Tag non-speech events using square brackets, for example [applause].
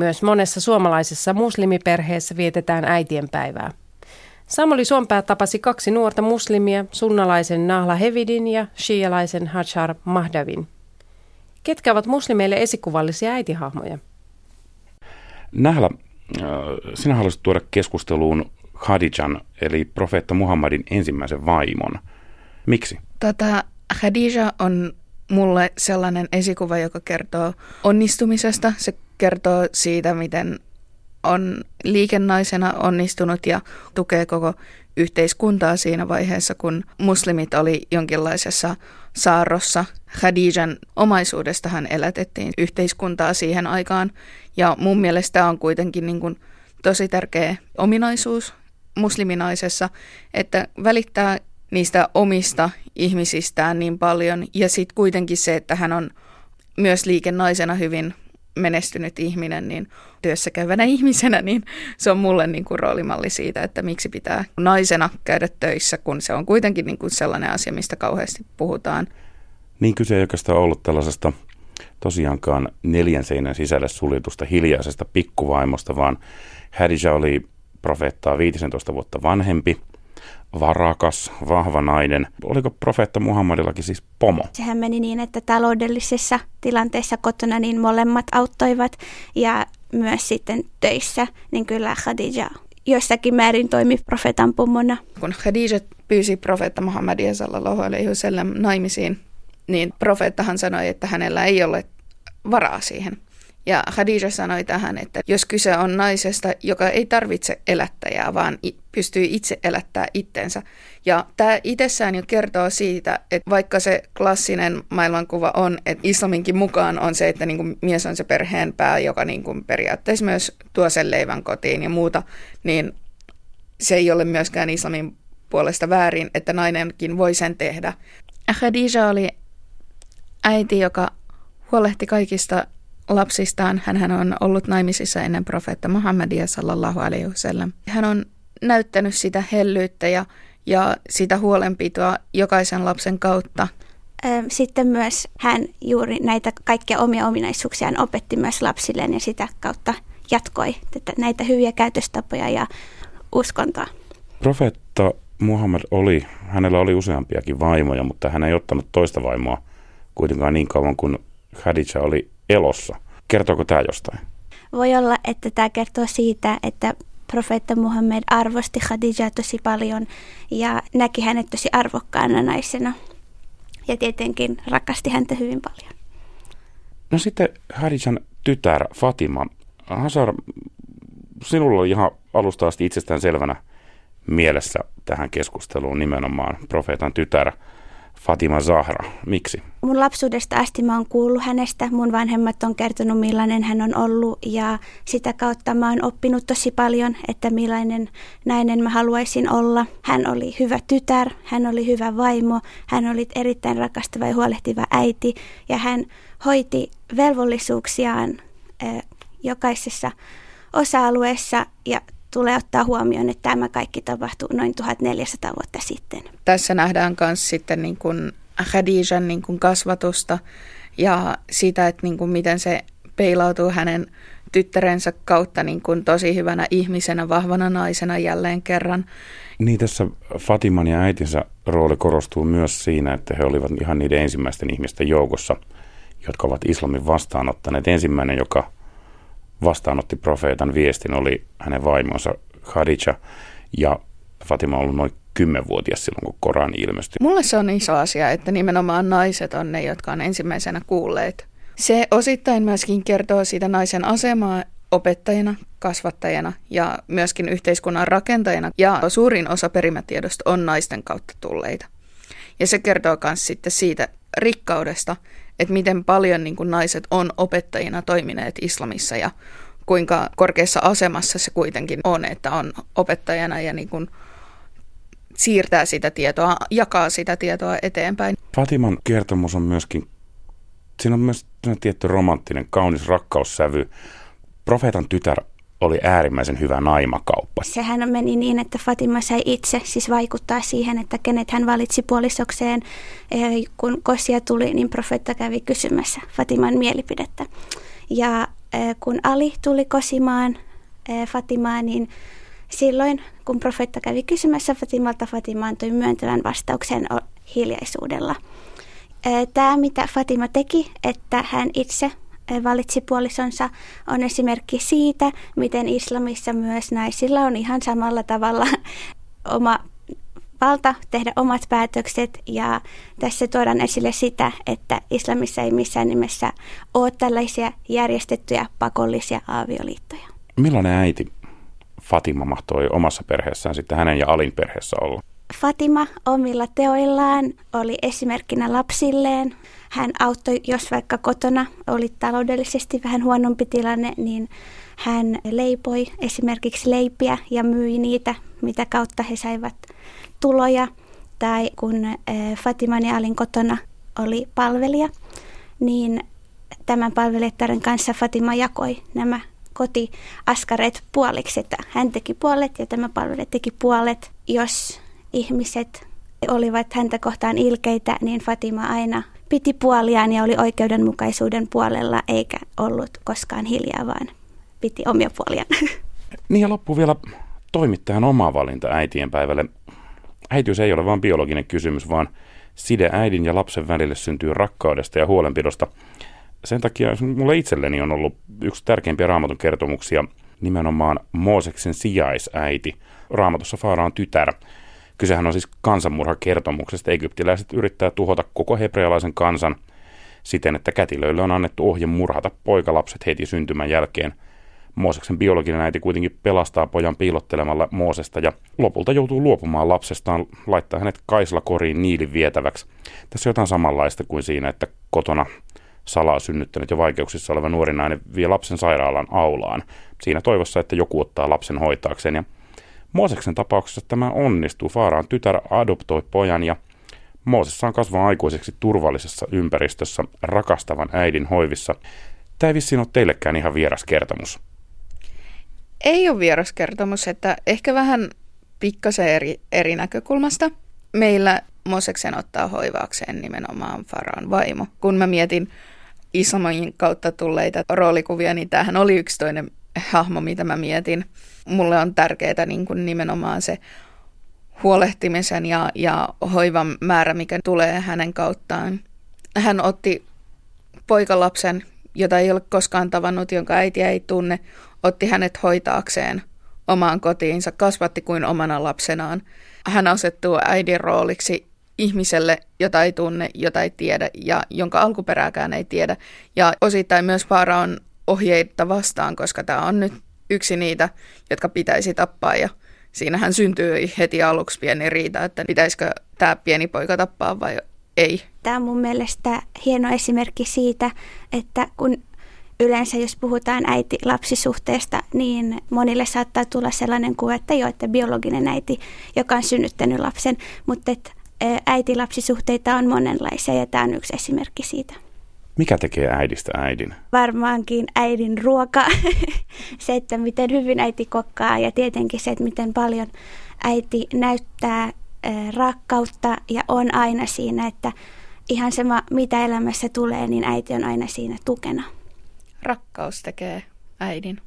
Myös monessa suomalaisessa muslimiperheessä vietetään äitien päivää. Samuli Suompää tapasi kaksi nuorta muslimia, sunnalaisen Nahla Hevidin ja shialaisen Hajar Mahdavin. Ketkä ovat muslimeille esikuvallisia äitihahmoja? Nahla, äh, sinä haluaisit tuoda keskusteluun Khadijan, eli profeetta Muhammadin ensimmäisen vaimon. Miksi? Tota, Khadija on mulle sellainen esikuva, joka kertoo onnistumisesta. Se kertoo siitä, miten on liikennaisena onnistunut ja tukee koko yhteiskuntaa siinä vaiheessa, kun muslimit oli jonkinlaisessa saarrossa. Khadijan omaisuudestahan elätettiin yhteiskuntaa siihen aikaan ja mun mielestä on kuitenkin niin kuin tosi tärkeä ominaisuus musliminaisessa, että välittää niistä omista ihmisistään niin paljon ja sitten kuitenkin se, että hän on myös liikennaisena hyvin menestynyt ihminen, niin työssä käyvänä ihmisenä, niin se on mulle niin kuin roolimalli siitä, että miksi pitää naisena käydä töissä, kun se on kuitenkin niin kuin sellainen asia, mistä kauheasti puhutaan. Niin kyse ei oikeastaan ollut tällaisesta tosiaankaan neljän seinän sisälle suljetusta hiljaisesta pikkuvaimosta, vaan Hadija oli profeettaa 15 vuotta vanhempi – varakas, vahva nainen. Oliko profeetta Muhammadillakin siis pomo? Sehän meni niin, että taloudellisessa tilanteessa kotona niin molemmat auttoivat ja myös sitten töissä, niin kyllä Khadija jossakin määrin toimi profeetan pomona. Kun Khadija pyysi profeetta Muhammadia sallallahu alaihi wasallam naimisiin, niin profeettahan sanoi, että hänellä ei ole varaa siihen. Ja Khadija sanoi tähän, että jos kyse on naisesta, joka ei tarvitse elättäjää, vaan pystyy itse elättää itsensä. Ja tämä itsessään jo kertoo siitä, että vaikka se klassinen maailmankuva on, että islaminkin mukaan on se, että niin mies on se perheen pää, joka niin periaatteessa myös tuo sen leivän kotiin ja muuta, niin se ei ole myöskään islamin puolesta väärin, että nainenkin voi sen tehdä. Khadija oli äiti, joka huolehti kaikista lapsistaan. Hän on ollut naimisissa ennen profeetta Muhammadia sallallahu alaihi wasallam. Hän on näyttänyt sitä hellyyttä ja, ja sitä huolenpitoa jokaisen lapsen kautta. Sitten myös hän juuri näitä kaikkia omia ominaisuuksiaan opetti myös lapsilleen ja sitä kautta jatkoi tätä, näitä hyviä käytöstapoja ja uskontoa. Profeetta Muhammad oli, hänellä oli useampiakin vaimoja, mutta hän ei ottanut toista vaimoa kuitenkaan niin kauan kuin Khadija oli elossa. Kertooko tämä jostain? Voi olla, että tämä kertoo siitä, että profeetta Muhammed arvosti Khadijaa tosi paljon ja näki hänet tosi arvokkaana naisena. Ja tietenkin rakasti häntä hyvin paljon. No sitten Khadijan tytär Fatima. Hasar, sinulla oli ihan alusta asti itsestään selvänä mielessä tähän keskusteluun nimenomaan profeetan tytär. Fatima Zahra. Miksi? Mun lapsuudesta asti mä oon kuullut hänestä. Mun vanhemmat on kertonut millainen hän on ollut ja sitä kautta mä oon oppinut tosi paljon, että millainen nainen mä haluaisin olla. Hän oli hyvä tytär, hän oli hyvä vaimo, hän oli erittäin rakastava ja huolehtiva äiti ja hän hoiti velvollisuuksiaan eh, jokaisessa osa-alueessa ja tulee ottaa huomioon, että tämä kaikki tapahtui noin 1400 vuotta sitten. Tässä nähdään myös sitten niin kuin Khadijan niin kuin kasvatusta ja sitä, että niin kuin miten se peilautuu hänen tyttärensä kautta niin kuin tosi hyvänä ihmisenä, vahvana naisena jälleen kerran. Niin tässä Fatiman ja äitinsä rooli korostuu myös siinä, että he olivat ihan niiden ensimmäisten ihmisten joukossa, jotka ovat islamin vastaanottaneet. Ensimmäinen, joka vastaanotti profeetan viestin, oli hänen vaimonsa Khadija ja Fatima on ollut noin kymmenvuotias silloin, kun Koran ilmestyi. Mulle se on iso asia, että nimenomaan naiset on ne, jotka on ensimmäisenä kuulleet. Se osittain myöskin kertoo siitä naisen asemaa opettajana, kasvattajana ja myöskin yhteiskunnan rakentajana. Ja suurin osa perimätiedosta on naisten kautta tulleita. Ja se kertoo myös sitten siitä rikkaudesta, että miten paljon niin kuin naiset on opettajina toimineet islamissa ja kuinka korkeassa asemassa se kuitenkin on, että on opettajana ja niin kuin siirtää sitä tietoa, jakaa sitä tietoa eteenpäin. Fatiman kertomus on myöskin, siinä on myös tietty romanttinen, kaunis rakkaussävy. Profeetan tytär oli äärimmäisen hyvä naimakauppa. Sehän meni niin, että Fatima sai itse siis vaikuttaa siihen, että kenet hän valitsi puolisokseen. Kun kosia tuli, niin profeetta kävi kysymässä Fatiman mielipidettä. Ja kun Ali tuli kosimaan Fatimaa, niin silloin kun profeetta kävi kysymässä Fatimalta, Fatima antoi myöntävän vastauksen hiljaisuudella. Tämä, mitä Fatima teki, että hän itse valitsi puolisonsa, on esimerkki siitä, miten islamissa myös naisilla on ihan samalla tavalla [laughs] oma valta tehdä omat päätökset ja tässä tuodaan esille sitä, että islamissa ei missään nimessä ole tällaisia järjestettyjä pakollisia avioliittoja. Millainen äiti Fatima mahtoi omassa perheessään sitten hänen ja Alin perheessä olla? Fatima omilla teoillaan oli esimerkkinä lapsilleen. Hän auttoi, jos vaikka kotona oli taloudellisesti vähän huonompi tilanne, niin hän leipoi esimerkiksi leipiä ja myi niitä, mitä kautta he saivat tuloja. Tai kun eh, Fatiman ja Alin kotona oli palvelija, niin tämän palvelijattaren kanssa Fatima jakoi nämä kotiaskareet puoliksi, että hän teki puolet ja tämä palvelija teki puolet. Jos ihmiset olivat häntä kohtaan ilkeitä, niin Fatima aina piti puoliaan ja oli oikeudenmukaisuuden puolella, eikä ollut koskaan hiljaa, vaan piti omia puoliaan. [laughs] Niin ja loppu vielä toimittajan oma valinta äitien päivälle. Äitiys ei ole vain biologinen kysymys, vaan side äidin ja lapsen välille syntyy rakkaudesta ja huolenpidosta. Sen takia mulle itselleni on ollut yksi tärkeimpiä raamatun kertomuksia nimenomaan Mooseksen sijaisäiti. Raamatussa Faaraan tytär. Kysehän on siis kansanmurhakertomuksesta. Egyptiläiset yrittää tuhota koko hebrealaisen kansan siten, että kätilöille on annettu ohje murhata poikalapset heti syntymän jälkeen. Mooseksen biologinen äiti kuitenkin pelastaa pojan piilottelemalla Moosesta ja lopulta joutuu luopumaan lapsestaan, laittaa hänet kaislakoriin niilin vietäväksi. Tässä on jotain samanlaista kuin siinä, että kotona salaa synnyttänyt ja vaikeuksissa oleva nuori nainen vie lapsen sairaalan aulaan siinä toivossa, että joku ottaa lapsen hoitaakseen. Ja Mooseksen tapauksessa tämä onnistuu. Faaraan tytär adoptoi pojan ja Mooses saa kasvaa aikuiseksi turvallisessa ympäristössä rakastavan äidin hoivissa. Tämä ei vissiin ole teillekään ihan vieras kertomus. Ei ole vieras kertomus, että ehkä vähän pikkasen eri, eri näkökulmasta. Meillä Mooseksen ottaa hoivaakseen nimenomaan Faraan vaimo. Kun mä mietin Islamin kautta tulleita roolikuvia, niin tämähän oli yksi toinen hahmo, mitä mä mietin. Mulle on tärkeää niin kuin nimenomaan se huolehtimisen ja, ja hoivan määrä, mikä tulee hänen kauttaan. Hän otti poikalapsen, jota ei ole koskaan tavannut, jonka äitiä ei tunne, otti hänet hoitaakseen omaan kotiinsa, kasvatti kuin omana lapsenaan. Hän asettuu äidin rooliksi ihmiselle, jota ei tunne, jota ei tiedä ja jonka alkuperääkään ei tiedä. Ja osittain myös vaara on ohjeita vastaan, koska tämä on nyt yksi niitä, jotka pitäisi tappaa ja siinähän syntyy heti aluksi pieni riita, että pitäisikö tämä pieni poika tappaa vai ei. Tämä on mun mielestä hieno esimerkki siitä, että kun yleensä jos puhutaan äiti-lapsisuhteesta, niin monille saattaa tulla sellainen kuva, että jo, että biologinen äiti, joka on synnyttänyt lapsen, mutta että äiti-lapsisuhteita on monenlaisia ja tämä on yksi esimerkki siitä. Mikä tekee äidistä äidin? Varmaankin äidin ruoka, [laughs] se, että miten hyvin äiti kokkaa ja tietenkin se, että miten paljon äiti näyttää rakkautta ja on aina siinä, että ihan sama mitä elämässä tulee, niin äiti on aina siinä tukena. Rakkaus tekee äidin.